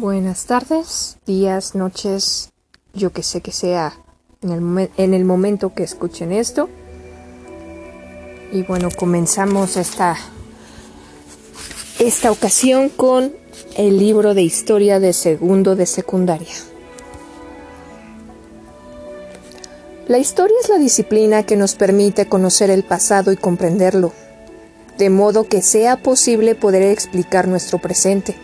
Buenas tardes, días, noches, yo que sé que sea en el, en el momento que escuchen esto. Y bueno, comenzamos esta, esta ocasión con el libro de historia de segundo de secundaria. La historia es la disciplina que nos permite conocer el pasado y comprenderlo, de modo que sea posible poder explicar nuestro presente.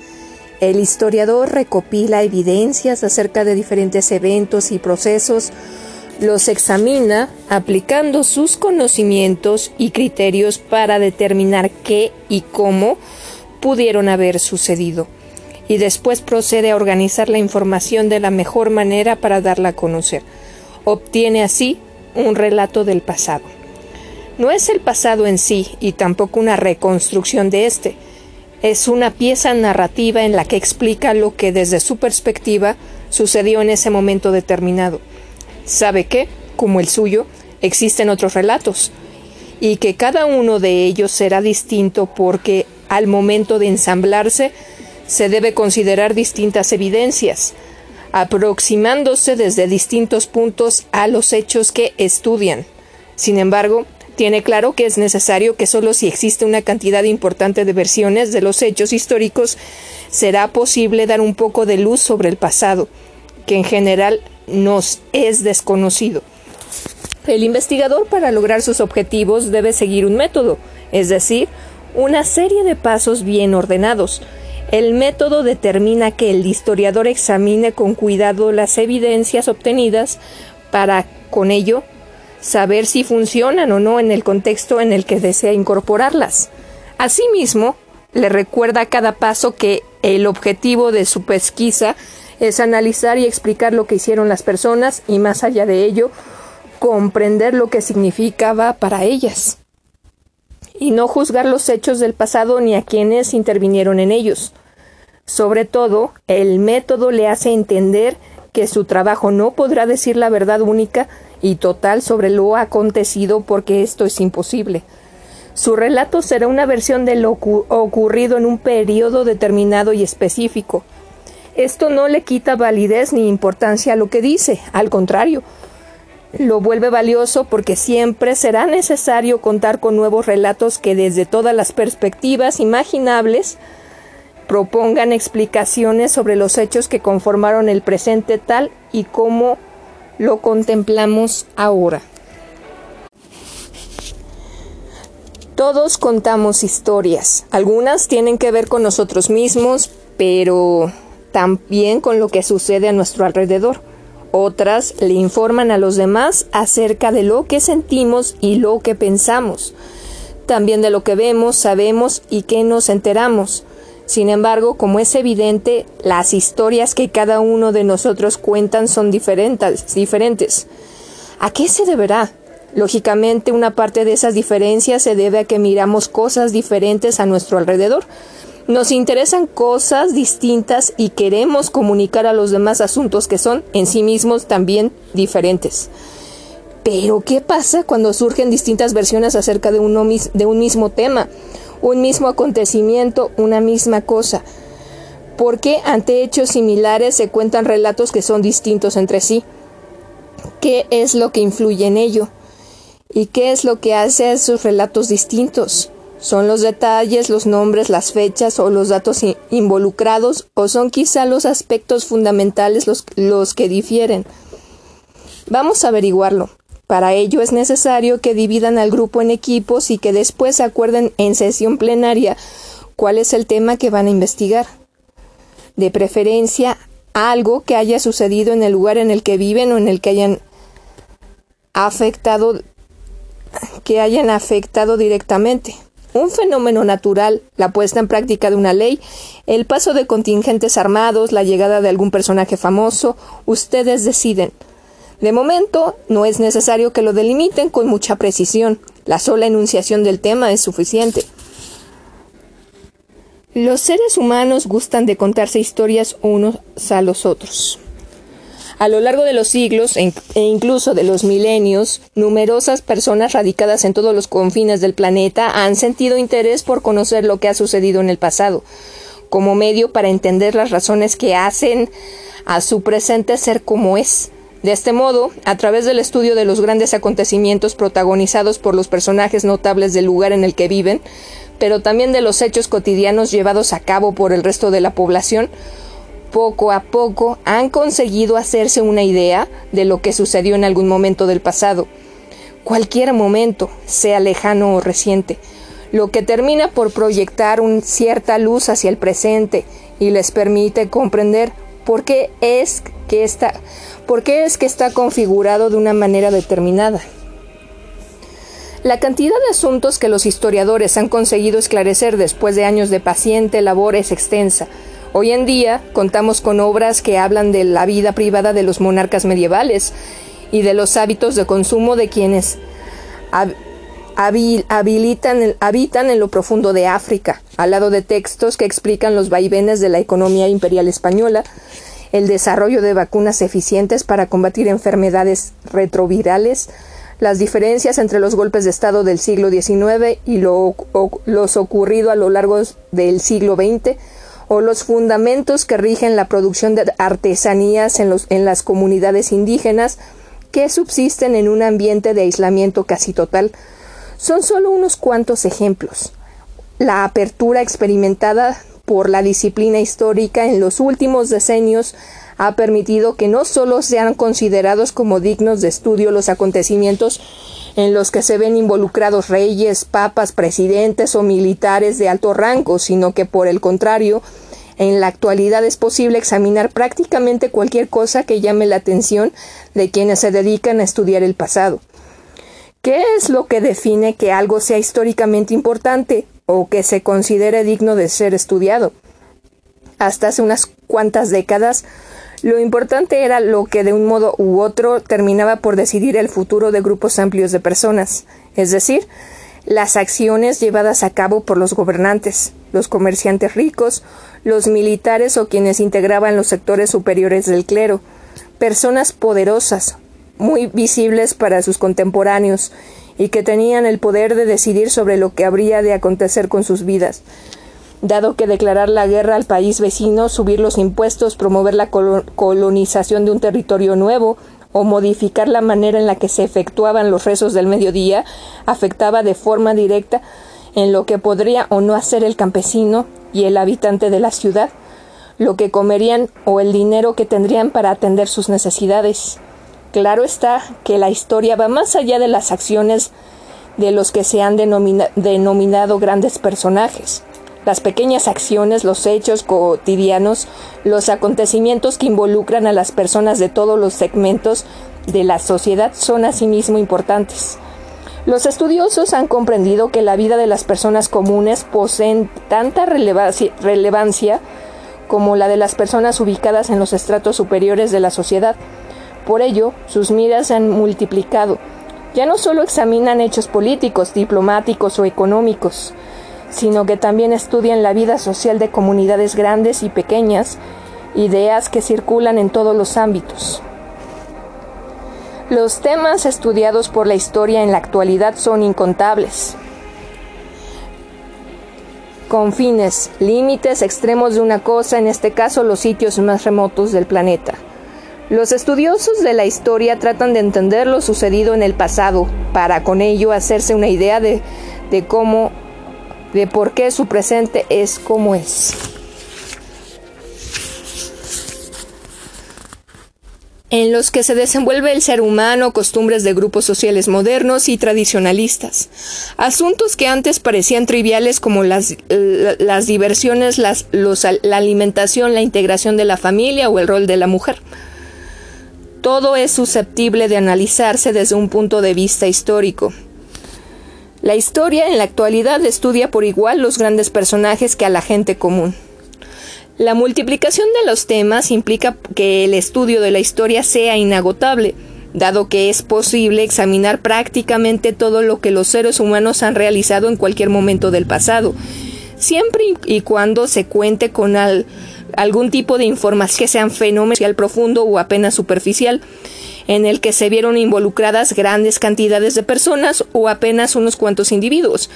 El historiador recopila evidencias acerca de diferentes eventos y procesos, los examina aplicando sus conocimientos y criterios para determinar qué y cómo pudieron haber sucedido, y después procede a organizar la información de la mejor manera para darla a conocer. Obtiene así un relato del pasado. No es el pasado en sí y tampoco una reconstrucción de éste, es una pieza narrativa en la que explica lo que desde su perspectiva sucedió en ese momento determinado. Sabe que, como el suyo, existen otros relatos, y que cada uno de ellos será distinto porque al momento de ensamblarse se debe considerar distintas evidencias, aproximándose desde distintos puntos a los hechos que estudian. Sin embargo, tiene claro que es necesario que solo si existe una cantidad importante de versiones de los hechos históricos será posible dar un poco de luz sobre el pasado, que en general nos es desconocido. El investigador para lograr sus objetivos debe seguir un método, es decir, una serie de pasos bien ordenados. El método determina que el historiador examine con cuidado las evidencias obtenidas para, con ello, saber si funcionan o no en el contexto en el que desea incorporarlas. Asimismo, le recuerda a cada paso que el objetivo de su pesquisa es analizar y explicar lo que hicieron las personas y más allá de ello, comprender lo que significaba para ellas. Y no juzgar los hechos del pasado ni a quienes intervinieron en ellos. Sobre todo, el método le hace entender que su trabajo no podrá decir la verdad única y total sobre lo acontecido porque esto es imposible. Su relato será una versión de lo ocurrido en un periodo determinado y específico. Esto no le quita validez ni importancia a lo que dice, al contrario, lo vuelve valioso porque siempre será necesario contar con nuevos relatos que desde todas las perspectivas imaginables propongan explicaciones sobre los hechos que conformaron el presente tal y como lo contemplamos ahora. Todos contamos historias. Algunas tienen que ver con nosotros mismos, pero también con lo que sucede a nuestro alrededor. Otras le informan a los demás acerca de lo que sentimos y lo que pensamos. También de lo que vemos, sabemos y que nos enteramos. Sin embargo, como es evidente, las historias que cada uno de nosotros cuentan son diferentes, diferentes. ¿A qué se deberá? Lógicamente, una parte de esas diferencias se debe a que miramos cosas diferentes a nuestro alrededor. Nos interesan cosas distintas y queremos comunicar a los demás asuntos que son en sí mismos también diferentes. Pero, ¿qué pasa cuando surgen distintas versiones acerca de, uno, de un mismo tema? Un mismo acontecimiento, una misma cosa. ¿Por qué ante hechos similares se cuentan relatos que son distintos entre sí? ¿Qué es lo que influye en ello? ¿Y qué es lo que hace a esos relatos distintos? ¿Son los detalles, los nombres, las fechas o los datos involucrados o son quizá los aspectos fundamentales los, los que difieren? Vamos a averiguarlo. Para ello es necesario que dividan al grupo en equipos y que después acuerden en sesión plenaria cuál es el tema que van a investigar. De preferencia, algo que haya sucedido en el lugar en el que viven o en el que hayan afectado que hayan afectado directamente. Un fenómeno natural, la puesta en práctica de una ley, el paso de contingentes armados, la llegada de algún personaje famoso, ustedes deciden. De momento, no es necesario que lo delimiten con mucha precisión. La sola enunciación del tema es suficiente. Los seres humanos gustan de contarse historias unos a los otros. A lo largo de los siglos e incluso de los milenios, numerosas personas radicadas en todos los confines del planeta han sentido interés por conocer lo que ha sucedido en el pasado. como medio para entender las razones que hacen a su presente ser como es. De este modo, a través del estudio de los grandes acontecimientos protagonizados por los personajes notables del lugar en el que viven, pero también de los hechos cotidianos llevados a cabo por el resto de la población, poco a poco han conseguido hacerse una idea de lo que sucedió en algún momento del pasado, cualquier momento, sea lejano o reciente, lo que termina por proyectar una cierta luz hacia el presente y les permite comprender por qué es que está, por qué es que está configurado de una manera determinada. La cantidad de asuntos que los historiadores han conseguido esclarecer después de años de paciente labor es extensa. Hoy en día contamos con obras que hablan de la vida privada de los monarcas medievales y de los hábitos de consumo de quienes habitan en lo profundo de África, al lado de textos que explican los vaivenes de la economía imperial española, el desarrollo de vacunas eficientes para combatir enfermedades retrovirales, las diferencias entre los golpes de Estado del siglo XIX y lo, los ocurrido a lo largo del siglo XX, o los fundamentos que rigen la producción de artesanías en, los, en las comunidades indígenas que subsisten en un ambiente de aislamiento casi total, son solo unos cuantos ejemplos. La apertura experimentada por la disciplina histórica en los últimos decenios ha permitido que no solo sean considerados como dignos de estudio los acontecimientos en los que se ven involucrados reyes, papas, presidentes o militares de alto rango, sino que por el contrario, en la actualidad es posible examinar prácticamente cualquier cosa que llame la atención de quienes se dedican a estudiar el pasado. ¿Qué es lo que define que algo sea históricamente importante o que se considere digno de ser estudiado? Hasta hace unas cuantas décadas, lo importante era lo que de un modo u otro terminaba por decidir el futuro de grupos amplios de personas, es decir, las acciones llevadas a cabo por los gobernantes, los comerciantes ricos, los militares o quienes integraban los sectores superiores del clero, personas poderosas, muy visibles para sus contemporáneos, y que tenían el poder de decidir sobre lo que habría de acontecer con sus vidas dado que declarar la guerra al país vecino, subir los impuestos, promover la colonización de un territorio nuevo o modificar la manera en la que se efectuaban los rezos del mediodía afectaba de forma directa en lo que podría o no hacer el campesino y el habitante de la ciudad, lo que comerían o el dinero que tendrían para atender sus necesidades. Claro está que la historia va más allá de las acciones de los que se han denominado grandes personajes las pequeñas acciones, los hechos cotidianos, los acontecimientos que involucran a las personas de todos los segmentos de la sociedad son asimismo importantes. Los estudiosos han comprendido que la vida de las personas comunes poseen tanta relevancia como la de las personas ubicadas en los estratos superiores de la sociedad. Por ello, sus miras se han multiplicado. Ya no solo examinan hechos políticos, diplomáticos o económicos, sino que también estudian la vida social de comunidades grandes y pequeñas, ideas que circulan en todos los ámbitos. Los temas estudiados por la historia en la actualidad son incontables. Con fines, límites extremos de una cosa, en este caso los sitios más remotos del planeta. Los estudiosos de la historia tratan de entender lo sucedido en el pasado, para con ello hacerse una idea de, de cómo de por qué su presente es como es. en los que se desenvuelve el ser humano, costumbres de grupos sociales modernos y tradicionalistas, asuntos que antes parecían triviales como las, las diversiones, las, la alimentación, la integración de la familia o el rol de la mujer. Todo es susceptible de analizarse desde un punto de vista histórico, la historia en la actualidad estudia por igual los grandes personajes que a la gente común. La multiplicación de los temas implica que el estudio de la historia sea inagotable, dado que es posible examinar prácticamente todo lo que los seres humanos han realizado en cualquier momento del pasado, siempre y cuando se cuente con algún tipo de información que sean fenómeno profundo o apenas superficial en el que se vieron involucradas grandes cantidades de personas o apenas unos cuantos individuos.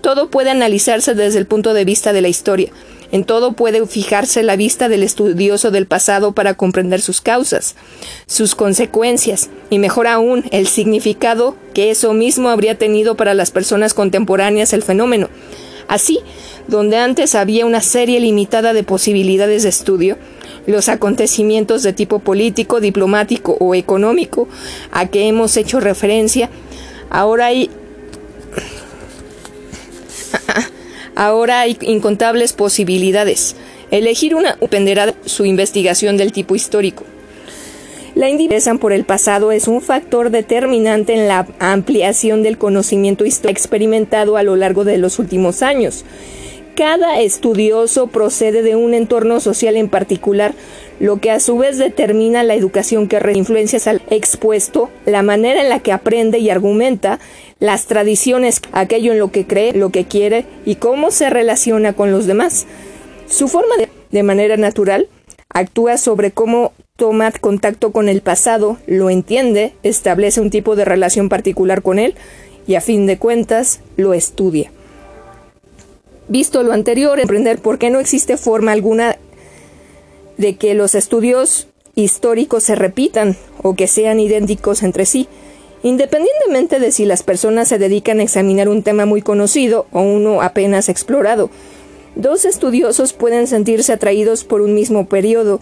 Todo puede analizarse desde el punto de vista de la historia. En todo puede fijarse la vista del estudioso del pasado para comprender sus causas, sus consecuencias y, mejor aún, el significado que eso mismo habría tenido para las personas contemporáneas el fenómeno. Así, donde antes había una serie limitada de posibilidades de estudio, los acontecimientos de tipo político, diplomático o económico a que hemos hecho referencia, ahora hay ahora hay incontables posibilidades. Elegir una dependerá de su investigación del tipo histórico. La individuación por el pasado es un factor determinante en la ampliación del conocimiento histórico experimentado a lo largo de los últimos años. Cada estudioso procede de un entorno social en particular, lo que a su vez determina la educación que influencias al expuesto, la manera en la que aprende y argumenta, las tradiciones, aquello en lo que cree, lo que quiere y cómo se relaciona con los demás. Su forma de, de manera natural actúa sobre cómo toma contacto con el pasado, lo entiende, establece un tipo de relación particular con él y a fin de cuentas lo estudia. Visto lo anterior, emprender por qué no existe forma alguna de que los estudios históricos se repitan o que sean idénticos entre sí, independientemente de si las personas se dedican a examinar un tema muy conocido o uno apenas explorado. Dos estudiosos pueden sentirse atraídos por un mismo periodo,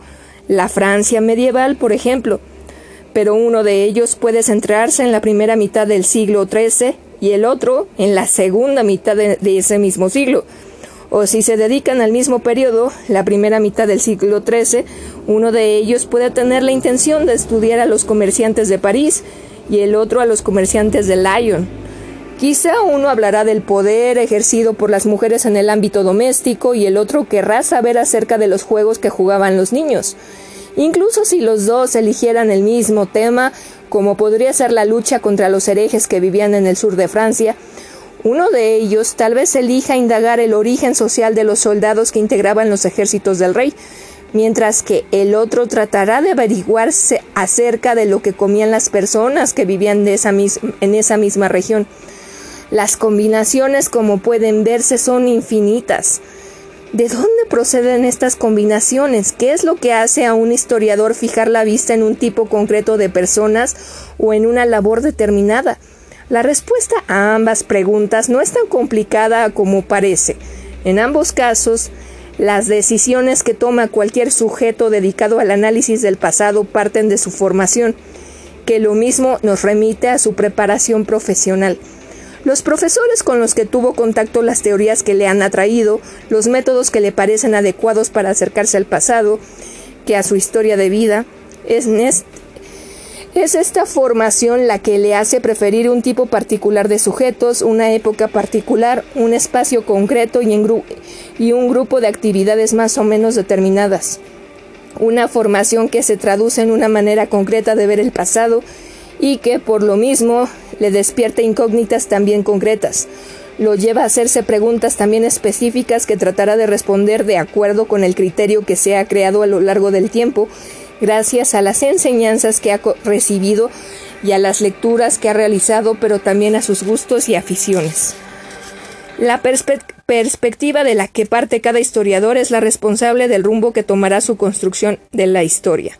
la Francia medieval, por ejemplo, pero uno de ellos puede centrarse en la primera mitad del siglo XIII y el otro en la segunda mitad de, ese mismo siglo. O si se dedican al mismo periodo, la primera mitad del siglo XIII, uno de ellos puede tener la intención de estudiar a los comerciantes de París y el otro a los comerciantes de Lyon. Quizá uno hablará del poder ejercido por las mujeres en el ámbito doméstico y el otro querrá saber acerca de los juegos que jugaban los niños. Incluso si los dos eligieran el mismo tema, como podría ser la lucha contra los herejes que vivían en el sur de Francia, uno de ellos tal vez elija indagar el origen social de los soldados que integraban los ejércitos del rey, mientras que el otro tratará de averiguarse acerca de lo que comían las personas que vivían en esa misma región. Las combinaciones, como pueden verse, son infinitas. ¿De dónde proceden estas combinaciones? ¿Qué es lo que hace a un historiador fijar la vista en un tipo concreto de personas o en una labor determinada? La respuesta a ambas preguntas no es tan complicada como parece. En ambos casos, las decisiones que toma cualquier sujeto dedicado al análisis del pasado parten de su formación, que lo mismo nos remite a su preparación profesional. Los profesores con los que tuvo contacto, las teorías que le han atraído, los métodos que le parecen adecuados para acercarse al pasado, que a su historia de vida, es, es esta formación la que le hace preferir un tipo particular de sujetos, una época particular, un espacio concreto y, y un grupo de actividades más o menos determinadas. Una formación que se traduce en una manera concreta de ver el pasado y que por lo mismo le despierta incógnitas también concretas. Lo lleva a hacerse preguntas también específicas que tratará de responder de acuerdo con el criterio que se ha creado a lo largo del tiempo, gracias a las enseñanzas que ha recibido y a las lecturas que ha realizado, pero también a sus gustos y aficiones. La perspectiva de la que parte cada historiador es la responsable del rumbo que tomará su construcción de la historia.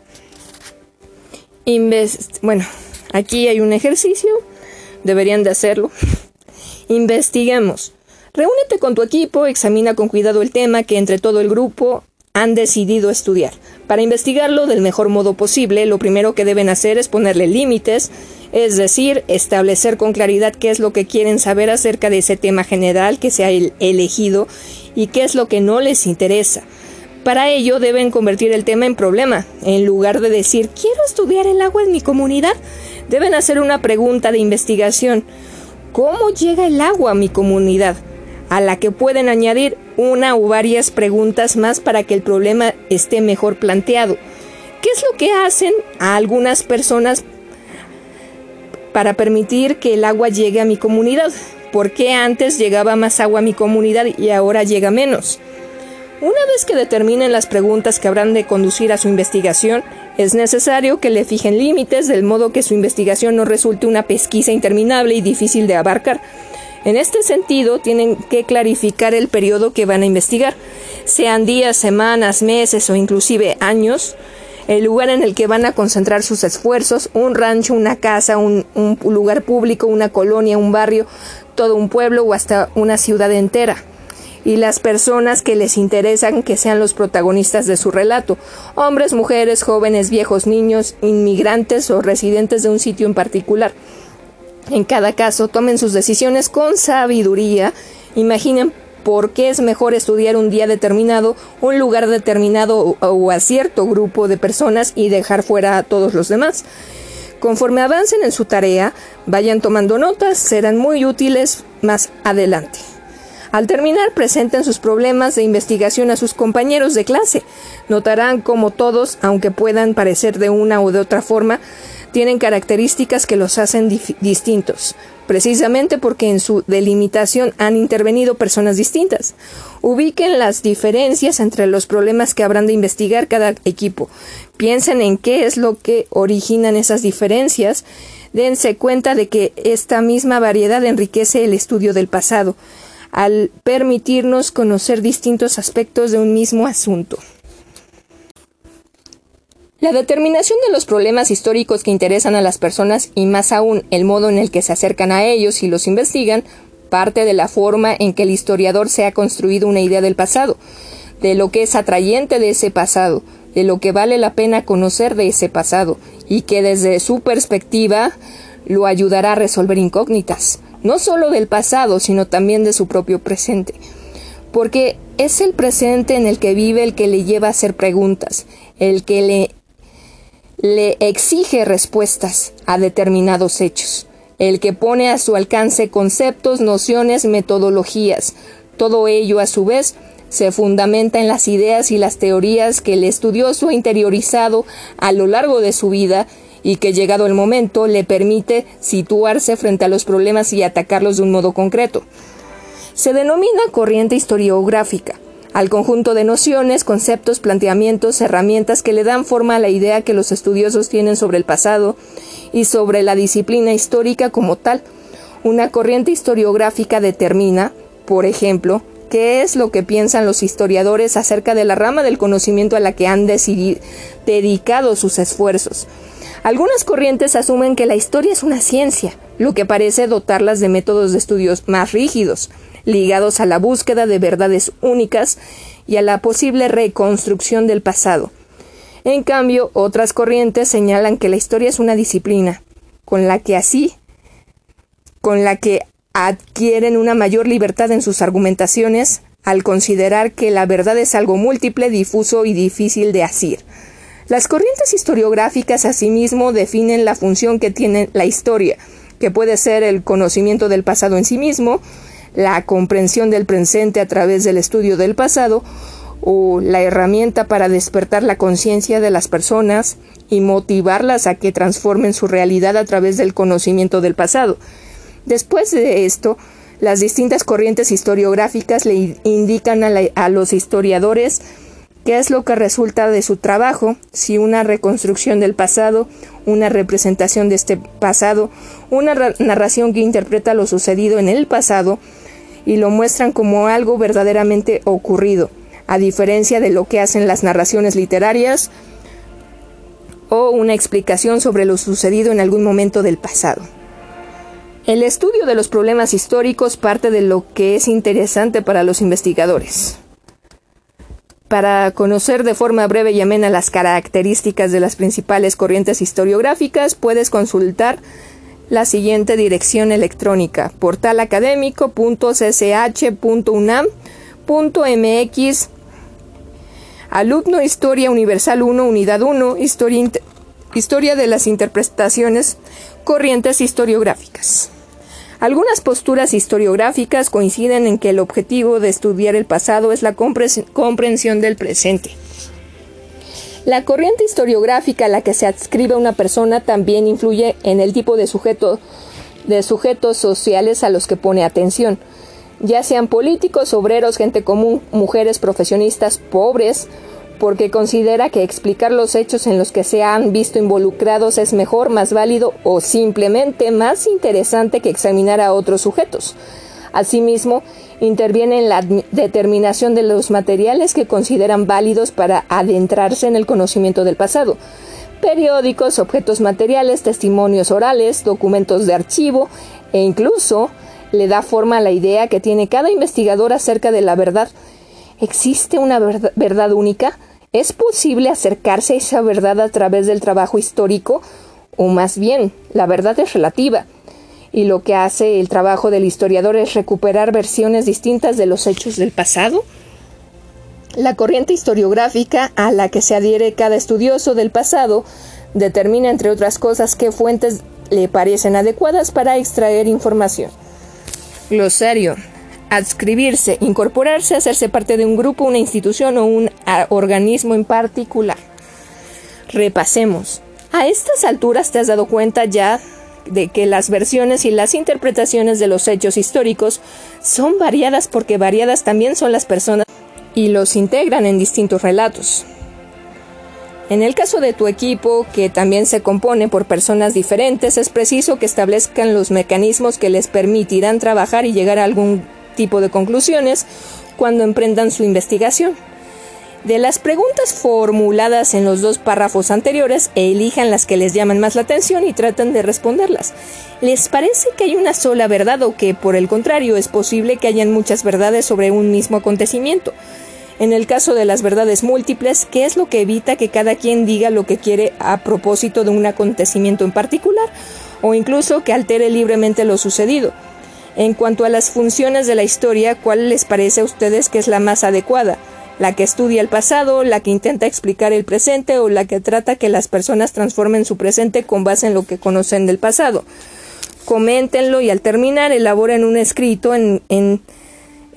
bueno, aquí hay un ejercicio Deberían de hacerlo. Investiguemos. Reúnete con tu equipo, examina con cuidado el tema que entre todo el grupo han decidido estudiar. Para investigarlo del mejor modo posible, lo primero que deben hacer es ponerle límites, es decir, establecer con claridad qué es lo que quieren saber acerca de ese tema general que se ha elegido y qué es lo que no les interesa. Para ello deben convertir el tema en problema. En lugar de decir quiero estudiar el agua en mi comunidad, deben hacer una pregunta de investigación. ¿Cómo llega el agua a mi comunidad? A la que pueden añadir una o varias preguntas más para que el problema esté mejor planteado. ¿Qué es lo que hacen a algunas personas para permitir que el agua llegue a mi comunidad? ¿Por qué antes llegaba más agua a mi comunidad y ahora llega menos? Una vez que determinen las preguntas que habrán de conducir a su investigación, es necesario que le fijen límites del modo que su investigación no resulte una pesquisa interminable y difícil de abarcar. En este sentido, tienen que clarificar el periodo que van a investigar. sean días, semanas, meses o inclusive años, el lugar en el que van a concentrar sus esfuerzos, un rancho, una casa, un, un lugar público, una colonia, un barrio, todo un pueblo o hasta una ciudad entera y las personas que les interesan que sean los protagonistas de su relato, hombres, mujeres, jóvenes, viejos, niños, inmigrantes o residentes de un sitio en particular. En cada caso, tomen sus decisiones con sabiduría, imaginen por qué es mejor estudiar un día determinado, un lugar determinado o, a cierto grupo de personas y dejar fuera a todos los demás. Conforme avancen en su tarea, vayan tomando notas, serán muy útiles más adelante. Al terminar, presenten sus problemas de investigación a sus compañeros de clase. Notarán como todos, aunque puedan parecer de una u de otra forma, tienen características que los hacen distintos, precisamente porque en su delimitación han intervenido personas distintas. Ubiquen las diferencias entre los problemas que habrán de investigar cada equipo. Piensen en qué es lo que originan esas diferencias. Dense cuenta de que esta misma variedad enriquece el estudio del pasado al permitirnos conocer distintos aspectos de un mismo asunto. La determinación de los problemas históricos que interesan a las personas y más aún el modo en el que se acercan a ellos y los investigan parte de la forma en que el historiador se ha construido una idea del pasado, de lo que es atrayente de ese pasado, de lo que vale la pena conocer de ese pasado y que desde su perspectiva lo ayudará a resolver incógnitas no solo del pasado, sino también de su propio presente. Porque es el presente en el que vive el que le lleva a hacer preguntas, el que le, le exige respuestas a determinados hechos, el que pone a su alcance conceptos, nociones, metodologías. Todo ello, a su vez, se fundamenta en las ideas y las teorías que el estudioso interiorizado a lo largo de su vida y que llegado el momento le permite situarse frente a los problemas y atacarlos de un modo concreto. Se denomina corriente historiográfica al conjunto de nociones, conceptos, planteamientos, herramientas que le dan forma a la idea que los estudiosos tienen sobre el pasado y sobre la disciplina histórica como tal. Una corriente historiográfica determina, por ejemplo, qué es lo que piensan los historiadores acerca de la rama del conocimiento a la que han dedicado sus esfuerzos. Algunas corrientes asumen que la historia es una ciencia, lo que parece dotarlas de métodos de estudios más rígidos, ligados a la búsqueda de verdades únicas y a la posible reconstrucción del pasado. En cambio, otras corrientes señalan que la historia es una disciplina, con la que así, con la que adquieren una mayor libertad en sus argumentaciones al considerar que la verdad es algo múltiple, difuso y difícil de asir. Las corrientes historiográficas asimismo definen la función que tiene la historia, que puede ser el conocimiento del pasado en sí mismo, la comprensión del presente a través del estudio del pasado, o la herramienta para despertar la conciencia de las personas y motivarlas a que transformen su realidad a través del conocimiento del pasado. Después de esto, las distintas corrientes historiográficas le indican a, a los historiadores qué es lo que resulta de su trabajo, si una reconstrucción del pasado, una representación de este pasado, una narración que interpreta lo sucedido en el pasado y lo muestran como algo verdaderamente ocurrido, a diferencia de lo que hacen las narraciones literarias o una explicación sobre lo sucedido en algún momento del pasado. El estudio de los problemas históricos parte de lo que es interesante para los investigadores. Para conocer de forma breve y amena las características de las principales corrientes historiográficas, puedes consultar la siguiente dirección electrónica: portalacadémico.csh.unam.mx Alumno Historia Universal 1, Unidad 1, Historia, Historia de las Interpretaciones Corrientes Historiográficas. Algunas posturas historiográficas coinciden en que el objetivo de estudiar el pasado es la comprensión del presente. La corriente historiográfica a la que se adscribe una persona también influye en el tipo de, de sujetos sociales a los que pone atención, ya sean políticos, obreros, gente común, mujeres, profesionistas, pobres, porque considera que explicar los hechos en los que se han visto involucrados es mejor, más válido o simplemente más interesante que examinar a otros sujetos. Asimismo, interviene en la determinación de los materiales que consideran válidos para adentrarse en el conocimiento del pasado. Periódicos, objetos materiales, testimonios orales, documentos de archivo e incluso le da forma a la idea que tiene cada investigador acerca de la verdad. ¿Existe una verdad única? ¿Es posible acercarse a esa verdad a través del trabajo histórico? O más bien, la verdad es relativa. Y lo que hace el trabajo del historiador es recuperar versiones distintas de los hechos del pasado. La corriente historiográfica a la que se adhiere cada estudioso del pasado determina, entre otras cosas, qué fuentes le parecen adecuadas para extraer información. Glosario adscribirse, incorporarse, hacerse parte de un grupo, una institución o un organismo en particular. Repasemos. A estas alturas te has dado cuenta ya de que las versiones y las interpretaciones de los hechos históricos son variadas porque variadas también son las personas y los integran en distintos relatos. En el caso de tu equipo, que también se compone por personas diferentes, es preciso que establezcan los mecanismos que les permitirán trabajar y llegar a algún tipo de conclusiones cuando emprendan su investigación. De las preguntas formuladas en los dos párrafos anteriores, elijan las que les llaman más la atención y tratan de responderlas. ¿Les parece que hay una sola verdad o que, por el contrario, es posible que hayan muchas verdades sobre un mismo acontecimiento? En el caso de las verdades múltiples, ¿qué es lo que evita que cada quien diga lo que quiere a propósito de un acontecimiento en particular? O incluso que altere libremente lo sucedido. En cuanto a las funciones de la historia, ¿cuál les parece a ustedes que es la más adecuada? ¿La que estudia el pasado, la que intenta explicar el presente o la que trata que las personas transformen su presente con base en lo que conocen del pasado? Coméntenlo y al terminar elaboren un escrito en,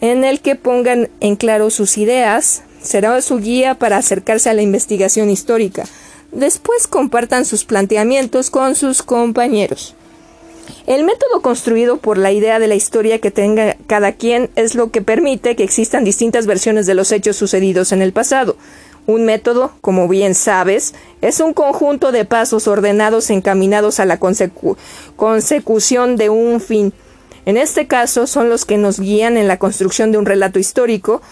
el que pongan en claro sus ideas. Será su guía para acercarse a la investigación histórica. Después compartan sus planteamientos con sus compañeros. El método construido por la idea de la historia que tenga cada quien es lo que permite que existan distintas versiones de los hechos sucedidos en el pasado. Un método, como bien sabes, es un conjunto de pasos ordenados encaminados a la consecución de un fin. En este caso son los que nos guían en la construcción de un relato histórico,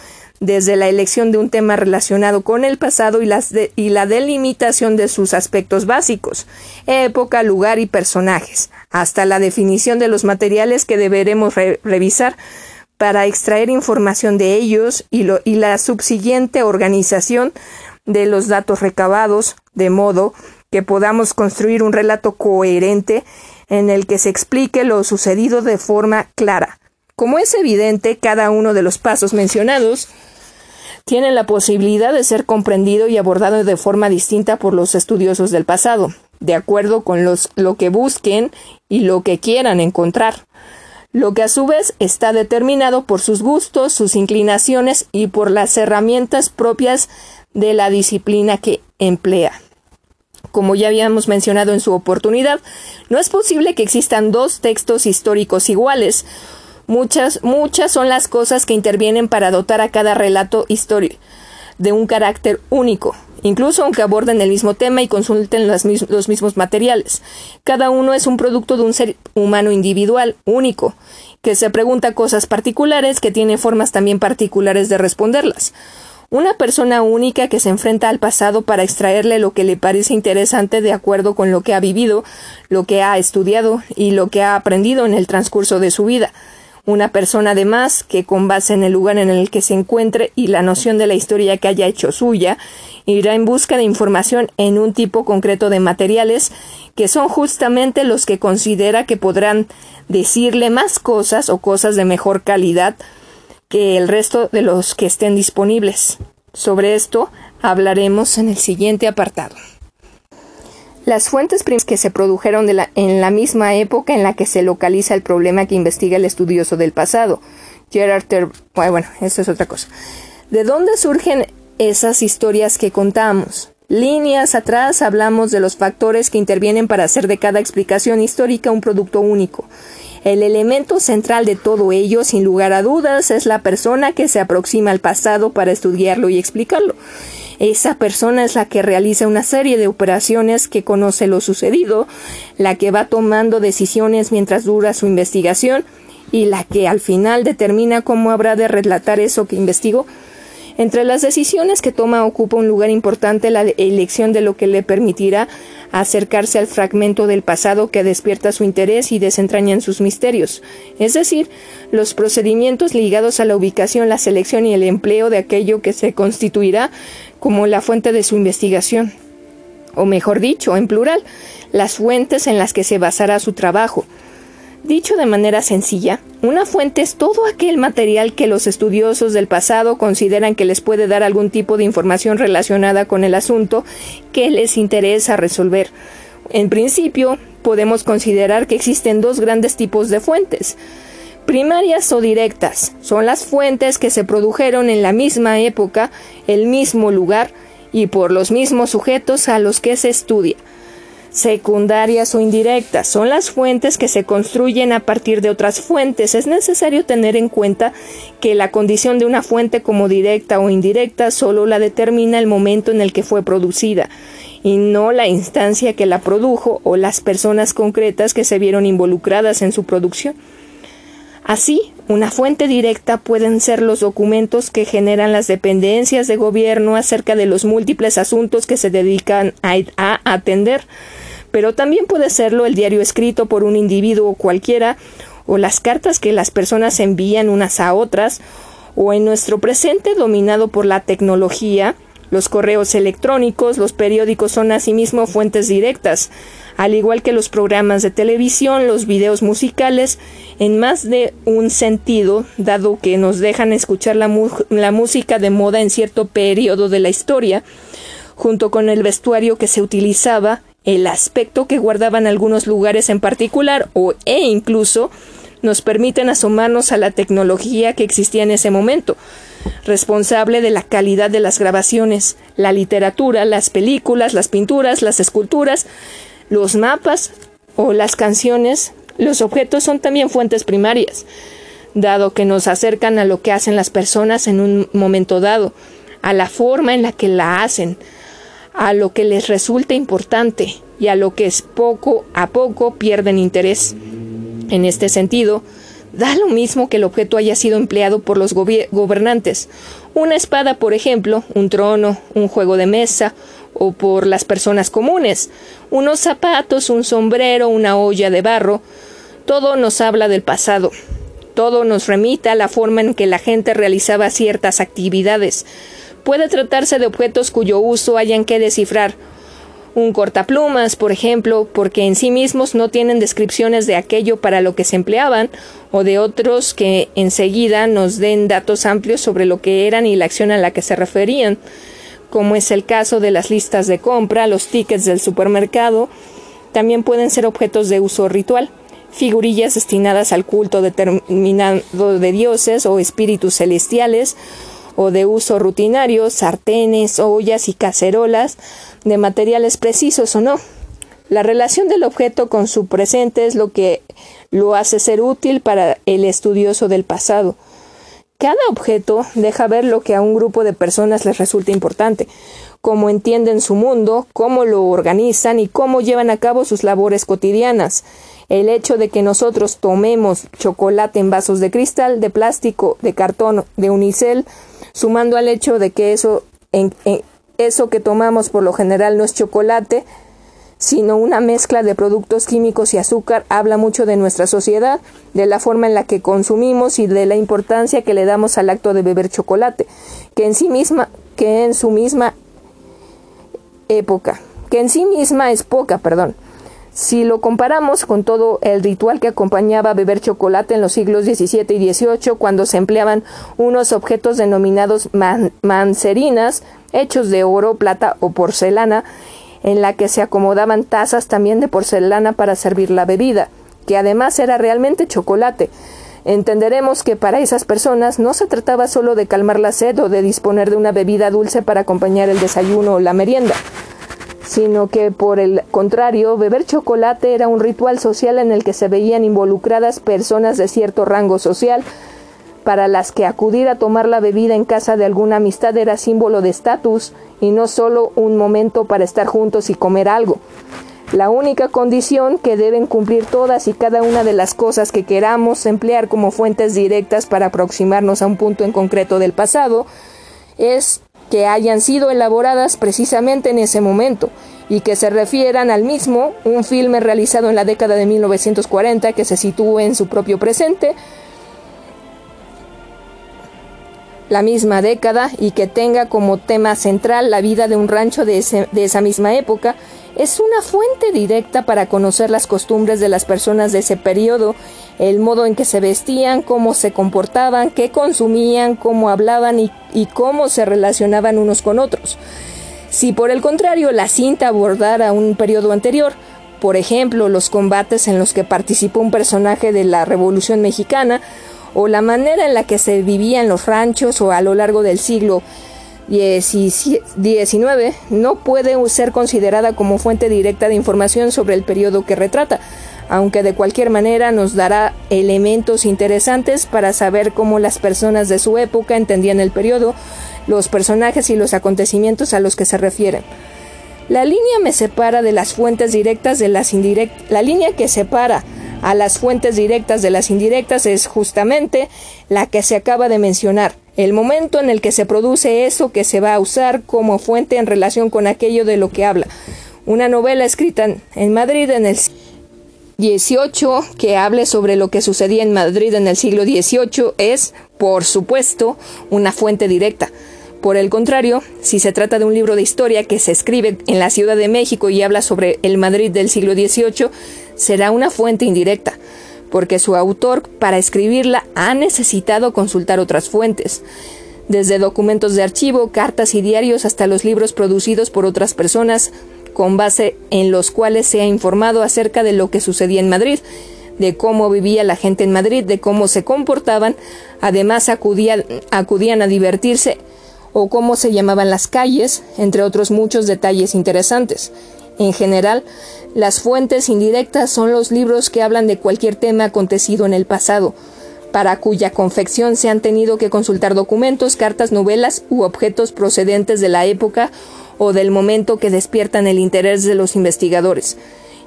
desde la elección de un tema relacionado con el pasado y, y, la delimitación de sus aspectos básicos, época, lugar y personajes, hasta la definición de los materiales que deberemos revisar para extraer información de ellos y, y la subsiguiente organización de los datos recabados, de modo que podamos construir un relato coherente en el que se explique lo sucedido de forma clara. Como es evidente, cada uno de los pasos mencionados tiene la posibilidad de ser comprendido y abordado de forma distinta por los estudiosos del pasado, de acuerdo con los, lo que busquen y lo que quieran encontrar, lo que a su vez está determinado por sus gustos, sus inclinaciones y por las herramientas propias de la disciplina que emplea. Como ya habíamos mencionado en su oportunidad, no es posible que existan dos textos históricos iguales, Muchas, muchas son las cosas que intervienen para dotar a cada relato histórico de un carácter único, incluso aunque aborden el mismo tema y consulten los mismos materiales. Cada uno es un producto de un ser humano individual, único, que se pregunta cosas particulares, que tiene formas también particulares de responderlas. Una persona única que se enfrenta al pasado para extraerle lo que le parece interesante de acuerdo con lo que ha vivido, lo que ha estudiado y lo que ha aprendido en el transcurso de su vida una persona además que con base en el lugar en el que se encuentre y la noción de la historia que haya hecho suya, irá en busca de información en un tipo concreto de materiales que son justamente los que considera que podrán decirle más cosas o cosas de mejor calidad que el resto de los que estén disponibles. Sobre esto hablaremos en el siguiente apartado. Las fuentes primas que se produjeron en la misma época en la que se localiza el problema que investiga el estudioso del pasado. Gerard bueno, eso es otra cosa. ¿De dónde surgen esas historias que contamos? Líneas atrás hablamos de los factores que intervienen para hacer de cada explicación histórica un producto único. El elemento central de todo ello, sin lugar a dudas, es la persona que se aproxima al pasado para estudiarlo y explicarlo. Esa persona es la que realiza una serie de operaciones que conoce lo sucedido, la que va tomando decisiones mientras dura su investigación y la que al final determina cómo habrá de relatar eso que investigó. Entre las decisiones que toma ocupa un lugar importante la elección de lo que le permitirá acercarse al fragmento del pasado que despierta su interés y desentraña sus misterios, es decir, los procedimientos ligados a la ubicación, la selección y el empleo de aquello que se constituirá como la fuente de su investigación, o mejor dicho, en plural, las fuentes en las que se basará su trabajo. Dicho de manera sencilla, una fuente es todo aquel material que los estudiosos del pasado consideran que les puede dar algún tipo de información relacionada con el asunto que les interesa resolver. En principio, podemos considerar que existen dos grandes tipos de fuentes. Primarias o directas son las fuentes que se produjeron en la misma época, el mismo lugar y por los mismos sujetos a los que se estudia secundarias o indirectas. Son las fuentes que se construyen a partir de otras fuentes. Es necesario tener en cuenta que la condición de una fuente como directa o indirecta solo la determina el momento en el que fue producida y no la instancia que la produjo o las personas concretas que se vieron involucradas en su producción. Así, una fuente directa pueden ser los documentos que generan las dependencias de gobierno acerca de los múltiples asuntos que se dedican a, atender pero también puede serlo el diario escrito por un individuo cualquiera, o las cartas que las personas envían unas a otras, o en nuestro presente dominado por la tecnología, los correos electrónicos, los periódicos son asimismo fuentes directas, al igual que los programas de televisión, los videos musicales, en más de un sentido, dado que nos dejan escuchar la, música de moda en cierto periodo de la historia, junto con el vestuario que se utilizaba el aspecto que guardaban algunos lugares en particular o e incluso nos permiten asomarnos a la tecnología que existía en ese momento, responsable de la calidad de las grabaciones, la literatura, las películas, las pinturas, las esculturas, los mapas o las canciones. Los objetos son también fuentes primarias, dado que nos acercan a lo que hacen las personas en un momento dado, a la forma en la que la hacen, a lo que les resulta importante y a lo que poco a poco pierden interés. En este sentido, da lo mismo que el objeto haya sido empleado por los gobernantes. Una espada, por ejemplo, un trono, un juego de mesa, o por las personas comunes, unos zapatos, un sombrero, una olla de barro, todo nos habla del pasado. Todo nos remita a la forma en que la gente realizaba ciertas actividades, Puede tratarse de objetos cuyo uso hayan que descifrar. Un cortaplumas, por ejemplo, porque en sí mismos no tienen descripciones de aquello para lo que se empleaban, o de otros que enseguida nos den datos amplios sobre lo que eran y la acción a la que se referían, como es el caso de las listas de compra, los tickets del supermercado, también pueden ser objetos de uso ritual figurillas destinadas al culto determinado de dioses o espíritus celestiales, o de uso rutinario, sartenes, ollas y cacerolas, de materiales precisos o no. La relación del objeto con su presente es lo que lo hace ser útil para el estudioso del pasado. Cada objeto deja ver lo que a un grupo de personas les resulta importante, cómo entienden su mundo, cómo lo organizan y cómo llevan a cabo sus labores cotidianas. El hecho de que nosotros tomemos chocolate en vasos de cristal, de plástico, de cartón, de unicel, sumando al hecho de que eso, en, eso que tomamos por lo general no es chocolate, sino una mezcla de productos químicos y azúcar, habla mucho de nuestra sociedad, de la forma en la que consumimos y de la importancia que le damos al acto de beber chocolate, que en sí misma, que en su misma época, que en sí misma es poca, perdón, si lo comparamos con todo el ritual que acompañaba beber chocolate en los siglos XVII y XVIII, cuando se empleaban unos objetos denominados mancerinas, hechos de oro, plata o porcelana, en la que se acomodaban tazas también de porcelana para servir la bebida, que además era realmente chocolate. Entenderemos que para esas personas no se trataba solo de calmar la sed o de disponer de una bebida dulce para acompañar el desayuno o la merienda sino que por el contrario, beber chocolate era un ritual social en el que se veían involucradas personas de cierto rango social, para las que acudir a tomar la bebida en casa de alguna amistad era símbolo de estatus y no solo un momento para estar juntos y comer algo. La única condición que deben cumplir todas y cada una de las cosas que queramos emplear como fuentes directas para aproximarnos a un punto en concreto del pasado es que hayan sido elaboradas precisamente en ese momento y que se refieran al mismo, un filme realizado en la década de 1940 que se sitúe en su propio presente, la misma década y que tenga como tema central la vida de un rancho de, esa misma época, es una fuente directa para conocer las costumbres de las personas de ese periodo, el modo en que se vestían, cómo se comportaban, qué consumían, cómo hablaban y, cómo se relacionaban unos con otros. Si por el contrario la cinta abordara un periodo anterior, por ejemplo los combates en los que participó un personaje de la Revolución Mexicana, o la manera en la que se vivía en los ranchos o a lo largo del siglo XIX no puede ser considerada como fuente directa de información sobre el periodo que retrata, aunque de cualquier manera nos dará elementos interesantes para saber cómo las personas de su época entendían el periodo, los personajes y los acontecimientos a los que se refieren. La línea me separa de las fuentes directas de las indirectas. La línea que separa a las fuentes directas de las indirectas es justamente la que se acaba de mencionar, el momento en el que se produce eso que se va a usar como fuente en relación con aquello de lo que habla. Una novela escrita en Madrid en el 18 que hable sobre lo que sucedía en Madrid en el siglo XVIII es, por supuesto, una fuente directa. Por el contrario, si se trata de un libro de historia que se escribe en la Ciudad de México y habla sobre el Madrid del siglo XVIII, será una fuente indirecta, porque su autor, para escribirla, ha necesitado consultar otras fuentes, desde documentos de archivo, cartas y diarios hasta los libros producidos por otras personas, con base en los cuales se ha informado acerca de lo que sucedía en Madrid, de cómo vivía la gente en Madrid, de cómo se comportaban, además acudían, acudían a divertirse o cómo se llamaban las calles, entre otros muchos detalles interesantes. En general, las fuentes indirectas son los libros que hablan de cualquier tema acontecido en el pasado, para cuya confección se han tenido que consultar documentos, cartas, novelas u objetos procedentes de la época o del momento que despiertan el interés de los investigadores.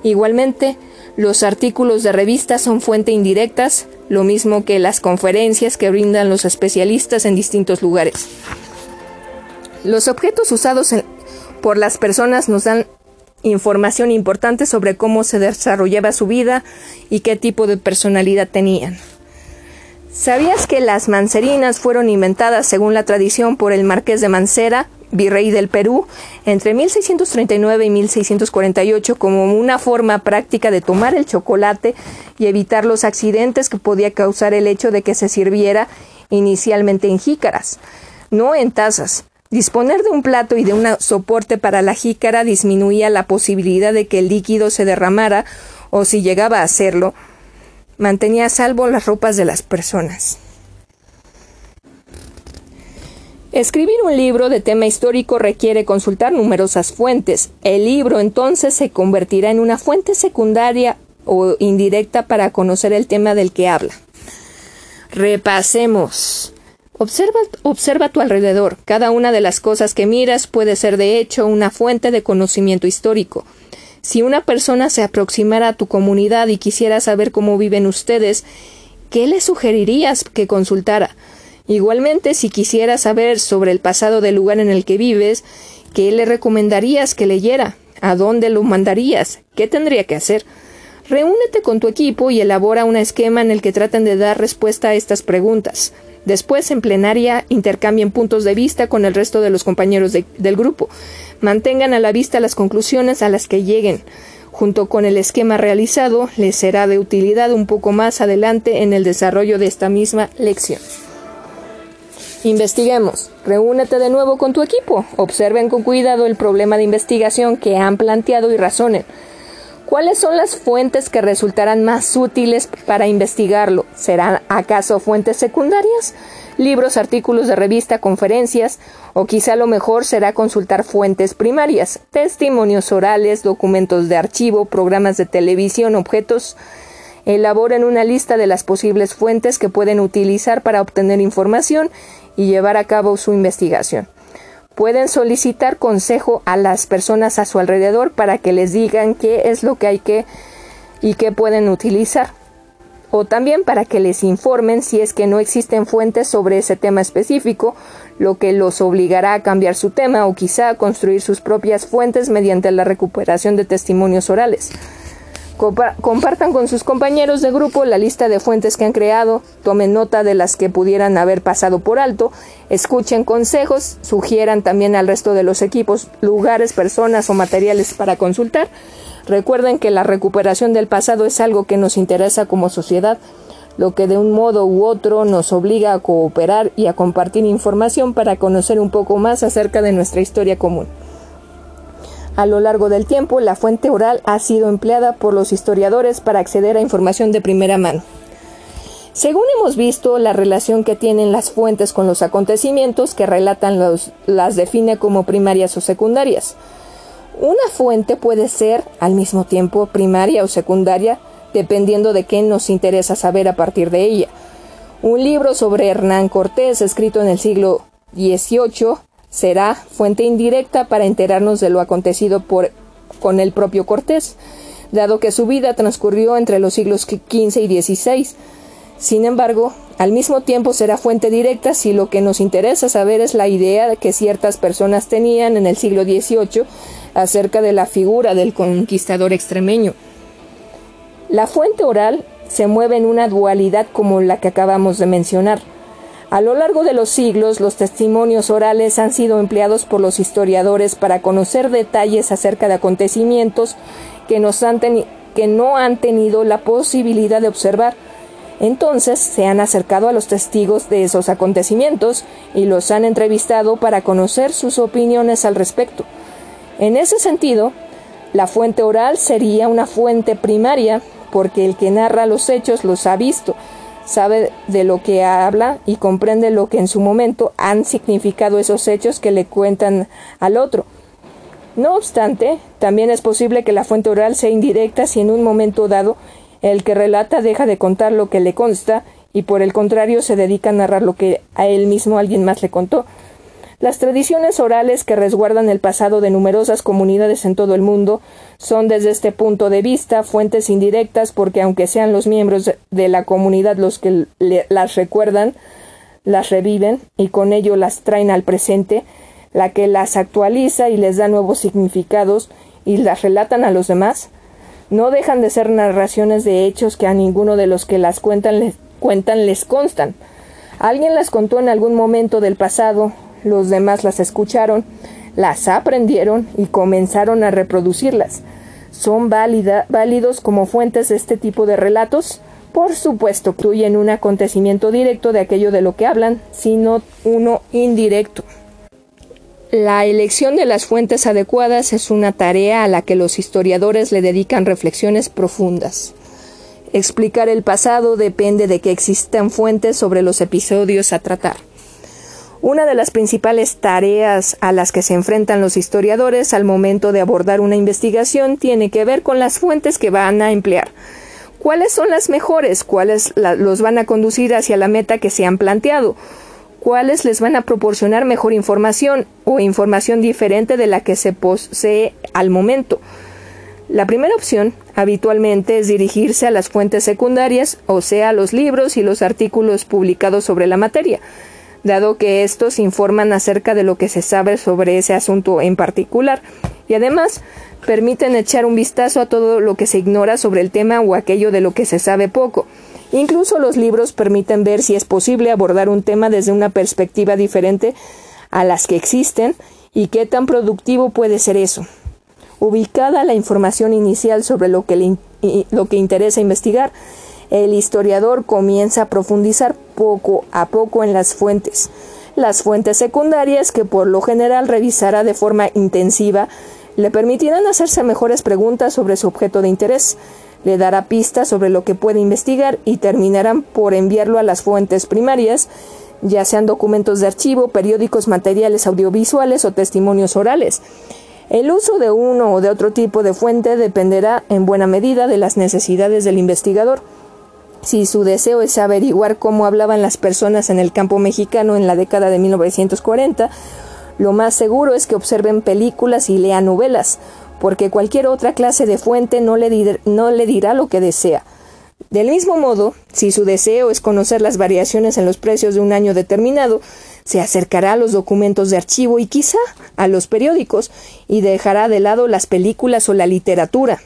Igualmente, los artículos de revistas son fuente indirectas, lo mismo que las conferencias que brindan los especialistas en distintos lugares. Los objetos usados por las personas nos dan información importante sobre cómo se desarrollaba su vida y qué tipo de personalidad tenían. ¿Sabías que las mancerinas fueron inventadas, según la tradición, por el marqués de Mancera, virrey del Perú, entre 1639 y 1648 como una forma práctica de tomar el chocolate y evitar los accidentes que podía causar el hecho de que se sirviera inicialmente en jícaras, no en tazas? Disponer de un plato y de un soporte para la jícara disminuía la posibilidad de que el líquido se derramara o si llegaba a hacerlo, mantenía a salvo las ropas de las personas. Escribir un libro de tema histórico requiere consultar numerosas fuentes. El libro entonces se convertirá en una fuente secundaria o indirecta para conocer el tema del que habla. Repasemos. Observa, observa tu alrededor. Cada una de las cosas que miras puede ser de hecho una fuente de conocimiento histórico. Si una persona se aproximara a tu comunidad y quisiera saber cómo viven ustedes, ¿qué le sugerirías que consultara? Igualmente, si quisiera saber sobre el pasado del lugar en el que vives, ¿qué le recomendarías que leyera? ¿A dónde lo mandarías? ¿Qué tendría que hacer? Reúnete con tu equipo y elabora un esquema en el que traten de dar respuesta a estas preguntas. Después, en plenaria, intercambien puntos de vista con el resto de los compañeros del grupo. Mantengan a la vista las conclusiones a las que lleguen. Junto con el esquema realizado, les será de utilidad un poco más adelante en el desarrollo de esta misma lección. Investiguemos. Reúnete de nuevo con tu equipo. Observen con cuidado el problema de investigación que han planteado y razonen. ¿Cuáles son las fuentes que resultarán más útiles para investigarlo? ¿Serán acaso fuentes secundarias? Libros, artículos de revista, conferencias, o quizá lo mejor será consultar fuentes primarias, testimonios orales, documentos de archivo, programas de televisión, objetos. Elaboren una lista de las posibles fuentes que pueden utilizar para obtener información y llevar a cabo su investigación. Pueden solicitar consejo a las personas a su alrededor para que les digan qué es lo que hay que y qué pueden utilizar. O también para que les informen si es que no existen fuentes sobre ese tema específico, lo que los obligará a cambiar su tema o quizá a construir sus propias fuentes mediante la recuperación de testimonios orales. Compartan con sus compañeros de grupo la lista de fuentes que han creado, tomen nota de las que pudieran haber pasado por alto, escuchen consejos, sugieran también al resto de los equipos lugares, personas o materiales para consultar. Recuerden que la recuperación del pasado es algo que nos interesa como sociedad, lo que de un modo u otro nos obliga a cooperar y a compartir información para conocer un poco más acerca de nuestra historia común. A lo largo del tiempo, la fuente oral ha sido empleada por los historiadores para acceder a información de primera mano. Según hemos visto, la relación que tienen las fuentes con los acontecimientos que relatan las define como primarias o secundarias. Una fuente puede ser, al mismo tiempo, primaria o secundaria, dependiendo de qué nos interesa saber a partir de ella. Un libro sobre Hernán Cortés, escrito en el siglo XVIII, será fuente indirecta para enterarnos de lo acontecido por, con el propio Cortés, dado que su vida transcurrió entre los siglos XV y XVI. Sin embargo, al mismo tiempo será fuente directa si lo que nos interesa saber es la idea que ciertas personas tenían en el siglo XVIII acerca de la figura del conquistador extremeño. La fuente oral se mueve en una dualidad como la que acabamos de mencionar. A lo largo de los siglos, los testimonios orales han sido empleados por los historiadores para conocer detalles acerca de acontecimientos que, que no han tenido la posibilidad de observar. Entonces se han acercado a los testigos de esos acontecimientos y los han entrevistado para conocer sus opiniones al respecto. En ese sentido, la fuente oral sería una fuente primaria porque el que narra los hechos los ha visto, sabe de lo que habla y comprende lo que en su momento han significado esos hechos que le cuentan al otro. No obstante, también es posible que la fuente oral sea indirecta si en un momento dado el que relata deja de contar lo que le consta y por el contrario se dedica a narrar lo que a él mismo alguien más le contó. Las tradiciones orales que resguardan el pasado de numerosas comunidades en todo el mundo son desde este punto de vista fuentes indirectas porque aunque sean los miembros de la comunidad los que las recuerdan, las reviven y con ello las traen al presente, la que las actualiza y les da nuevos significados y las relatan a los demás, no dejan de ser narraciones de hechos que a ninguno de los que las cuentan les, cuentan les constan. Alguien las contó en algún momento del pasado los demás las escucharon, las aprendieron y comenzaron a reproducirlas. ¿Son válidos como fuentes este tipo de relatos? Por supuesto, incluyen un acontecimiento directo de aquello de lo que hablan, sino uno indirecto. La elección de las fuentes adecuadas es una tarea a la que los historiadores le dedican reflexiones profundas. Explicar el pasado depende de que existan fuentes sobre los episodios a tratar. Una de las principales tareas a las que se enfrentan los historiadores al momento de abordar una investigación tiene que ver con las fuentes que van a emplear. ¿Cuáles son las mejores? ¿Cuáles los van a conducir hacia la meta que se han planteado? ¿Cuáles les van a proporcionar mejor información o información diferente de la que se posee al momento? La primera opción habitualmente es dirigirse a las fuentes secundarias, o sea, los libros y los artículos publicados sobre la materia dado que estos informan acerca de lo que se sabe sobre ese asunto en particular y además permiten echar un vistazo a todo lo que se ignora sobre el tema o aquello de lo que se sabe poco. Incluso los libros permiten ver si es posible abordar un tema desde una perspectiva diferente a las que existen y qué tan productivo puede ser eso. Ubicada la información inicial sobre lo que, lo que interesa investigar, el historiador comienza a profundizar poco a poco en las fuentes. Las fuentes secundarias, que por lo general revisará de forma intensiva, le permitirán hacerse mejores preguntas sobre su objeto de interés, le dará pistas sobre lo que puede investigar y terminarán por enviarlo a las fuentes primarias, ya sean documentos de archivo, periódicos, materiales audiovisuales o testimonios orales. El uso de uno o de otro tipo de fuente dependerá en buena medida de las necesidades del investigador. Si su deseo es averiguar cómo hablaban las personas en el campo mexicano en la década de 1940, lo más seguro es que observen películas y lean novelas, porque cualquier otra clase de fuente no le, no le dirá lo que desea. Del mismo modo, si su deseo es conocer las variaciones en los precios de un año determinado, se acercará a los documentos de archivo y quizá a los periódicos y dejará de lado las películas o la literatura.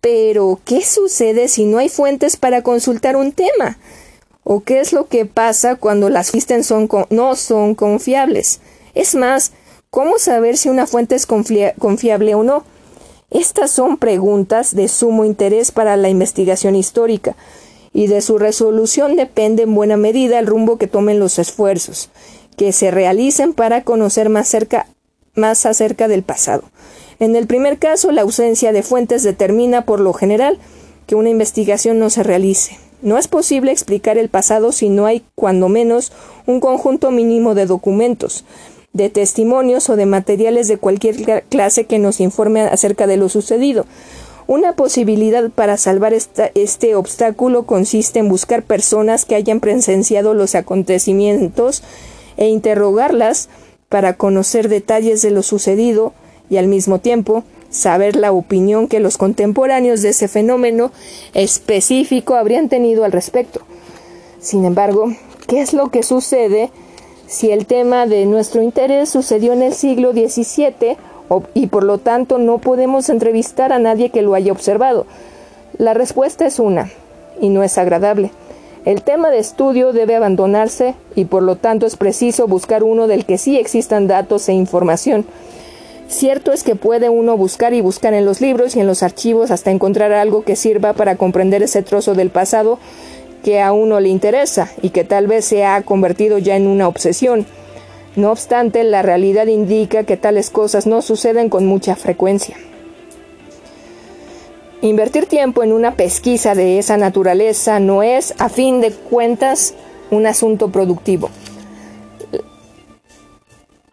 Pero, ¿qué sucede si no hay fuentes para consultar un tema? ¿O qué es lo que pasa cuando las fuentes no son confiables? Es más, ¿cómo saber si una fuente es confiable o no? Estas son preguntas de sumo interés para la investigación histórica, y de su resolución depende en buena medida el rumbo que tomen los esfuerzos que se realicen para conocer más acerca del pasado. En el primer caso, la ausencia de fuentes determina por lo general que una investigación no se realice. No es posible explicar el pasado si no hay, cuando menos, un conjunto mínimo de documentos, de testimonios o de materiales de cualquier clase que nos informe acerca de lo sucedido. Una posibilidad para salvar este obstáculo consiste en buscar personas que hayan presenciado los acontecimientos e interrogarlas para conocer detalles de lo sucedido y al mismo tiempo saber la opinión que los contemporáneos de ese fenómeno específico habrían tenido al respecto. Sin embargo, ¿qué es lo que sucede si el tema de nuestro interés sucedió en el siglo XVII y por lo tanto no podemos entrevistar a nadie que lo haya observado? La respuesta es una, y no es agradable. El tema de estudio debe abandonarse y por lo tanto es preciso buscar uno del que sí existan datos e información. Cierto es que puede uno buscar y buscar en los libros y en los archivos hasta encontrar algo que sirva para comprender ese trozo del pasado que a uno le interesa y que tal vez se ha convertido ya en una obsesión. No obstante, la realidad indica que tales cosas no suceden con mucha frecuencia. Invertir tiempo en una pesquisa de esa naturaleza no es, a fin de cuentas, un asunto productivo.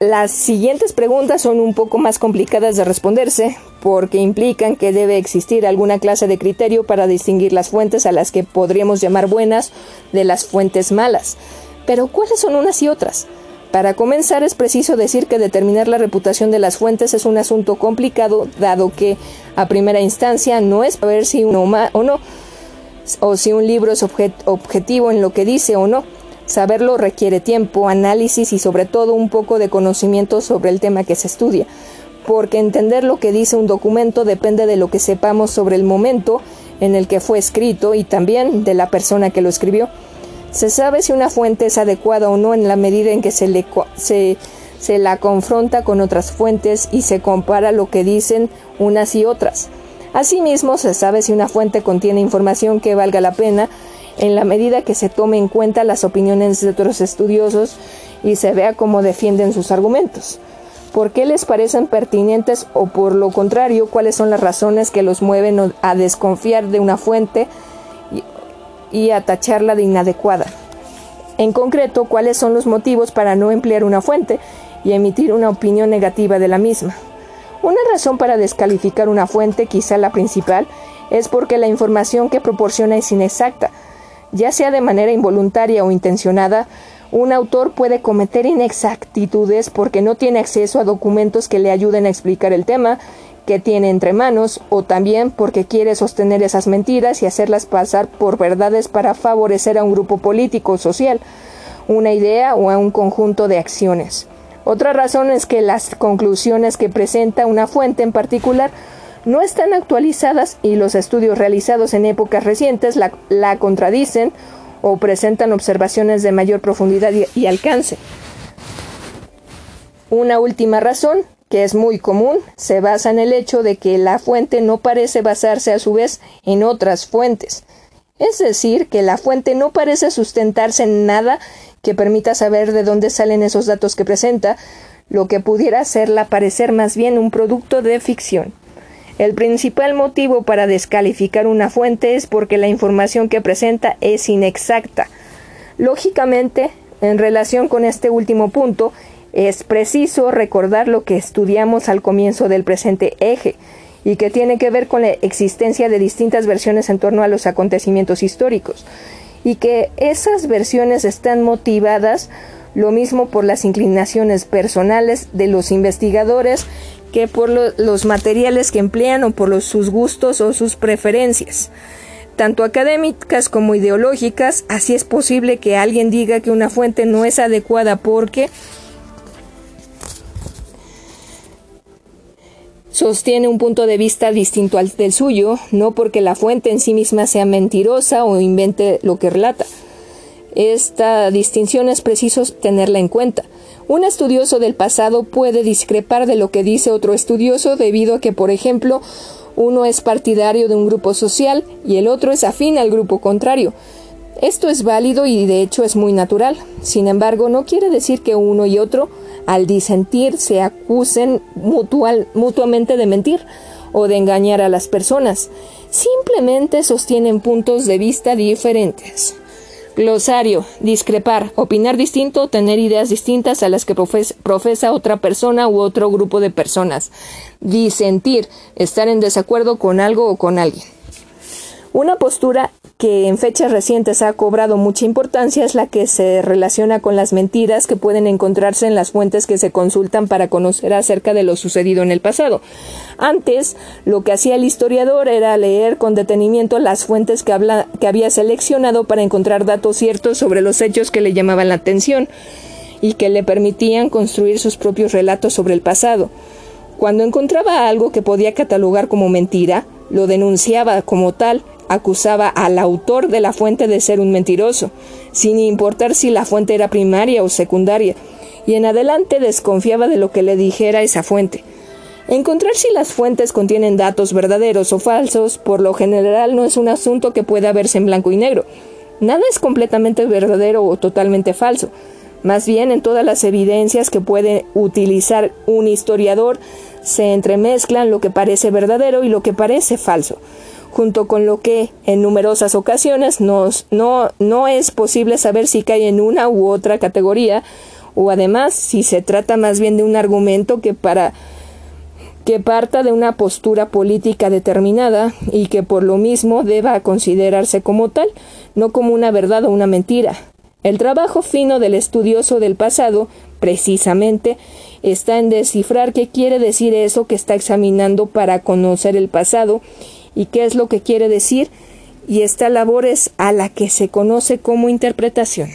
Las siguientes preguntas son un poco más complicadas de responderse porque implican que debe existir alguna clase de criterio para distinguir las fuentes a las que podríamos llamar buenas de las fuentes malas. Pero ¿cuáles son unas y otras? Para comenzar, es preciso decir que determinar la reputación de las fuentes es un asunto complicado, dado que, a primera instancia, no es saber si uno o no, o si un libro es objetivo en lo que dice o no. Saberlo requiere tiempo, análisis y sobre todo un poco de conocimiento sobre el tema que se estudia, porque entender lo que dice un documento depende de lo que sepamos sobre el momento en el que fue escrito y también de la persona que lo escribió. Se sabe si una fuente es adecuada o no en la medida en que se, le, se, se la confronta con otras fuentes y se compara lo que dicen unas y otras. Asimismo, se sabe si una fuente contiene información que valga la pena en la medida que se tome en cuenta las opiniones de otros estudiosos y se vea cómo defienden sus argumentos. ¿Por qué les parecen pertinentes o por lo contrario, cuáles son las razones que los mueven a desconfiar de una fuente y a tacharla de inadecuada. En concreto, cuáles son los motivos para no emplear una fuente y emitir una opinión negativa de la misma. Una razón para descalificar una fuente, quizá la principal, es porque la información que proporciona es inexacta. Ya sea de manera involuntaria o intencionada, un autor puede cometer inexactitudes porque no tiene acceso a documentos que le ayuden a explicar el tema que tiene entre manos o también porque quiere sostener esas mentiras y hacerlas pasar por verdades para favorecer a un grupo político o social, una idea o a un conjunto de acciones. Otra razón es que las conclusiones que presenta una fuente en particular no están actualizadas y los estudios realizados en épocas recientes la, contradicen o presentan observaciones de mayor profundidad y alcance. Una última razón que es muy común, se basa en el hecho de que la fuente no parece basarse a su vez en otras fuentes. Es decir, que la fuente no parece sustentarse en nada que permita saber de dónde salen esos datos que presenta, lo que pudiera hacerla parecer más bien un producto de ficción. El principal motivo para descalificar una fuente es porque la información que presenta es inexacta. Lógicamente, en relación con este último punto, es preciso recordar lo que estudiamos al comienzo del presente eje y que tiene que ver con la existencia de distintas versiones en torno a los acontecimientos históricos y que esas versiones están motivadas lo mismo por las inclinaciones personales de los investigadores que por los materiales que emplean o por sus gustos o sus preferencias. Tanto académicas como ideológicas, así es posible que alguien diga que una fuente no es adecuada porque sostiene un punto de vista distinto al del suyo, no porque la fuente en sí misma sea mentirosa o invente lo que relata. Esta distinción es preciso tenerla en cuenta. Un estudioso del pasado puede discrepar de lo que dice otro estudioso debido a que, por ejemplo, uno es partidario de un grupo social y el otro es afín al grupo contrario. Esto es válido y de hecho es muy natural. Sin embargo, no quiere decir que uno y otro, al disentir, se acusen mutuamente de mentir o de engañar a las personas. Simplemente sostienen puntos de vista diferentes. Glosario. Discrepar. Opinar distinto. Tener ideas distintas a las que profesa otra persona u otro grupo de personas. Disentir. Estar en desacuerdo con algo o con alguien. Una postura que en fechas recientes ha cobrado mucha importancia es la que se relaciona con las mentiras que pueden encontrarse en las fuentes que se consultan para conocer acerca de lo sucedido en el pasado. Antes, lo que hacía el historiador era leer con detenimiento las fuentes que, que había seleccionado para encontrar datos ciertos sobre los hechos que le llamaban la atención y que le permitían construir sus propios relatos sobre el pasado. Cuando encontraba algo que podía catalogar como mentira, lo denunciaba como tal acusaba al autor de la fuente de ser un mentiroso, sin importar si la fuente era primaria o secundaria, y en adelante desconfiaba de lo que le dijera esa fuente. Encontrar si las fuentes contienen datos verdaderos o falsos, por lo general no es un asunto que pueda verse en blanco y negro. Nada es completamente verdadero o totalmente falso. Más bien, en todas las evidencias que puede utilizar un historiador se entremezclan lo que parece verdadero y lo que parece falso junto con lo que en numerosas ocasiones nos, no, no es posible saber si cae en una u otra categoría, o además si se trata más bien de un argumento que para que parta de una postura política determinada y que por lo mismo deba considerarse como tal, no como una verdad o una mentira. El trabajo fino del estudioso del pasado, precisamente, está en descifrar qué quiere decir eso que está examinando para conocer el pasado y qué es lo que quiere decir, y esta labor es a la que se conoce como interpretación.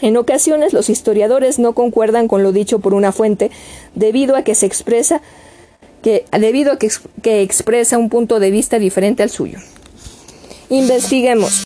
En ocasiones los historiadores no concuerdan con lo dicho por una fuente debido a que se expresa que debido a que, que expresa un punto de vista diferente al suyo. Investiguemos.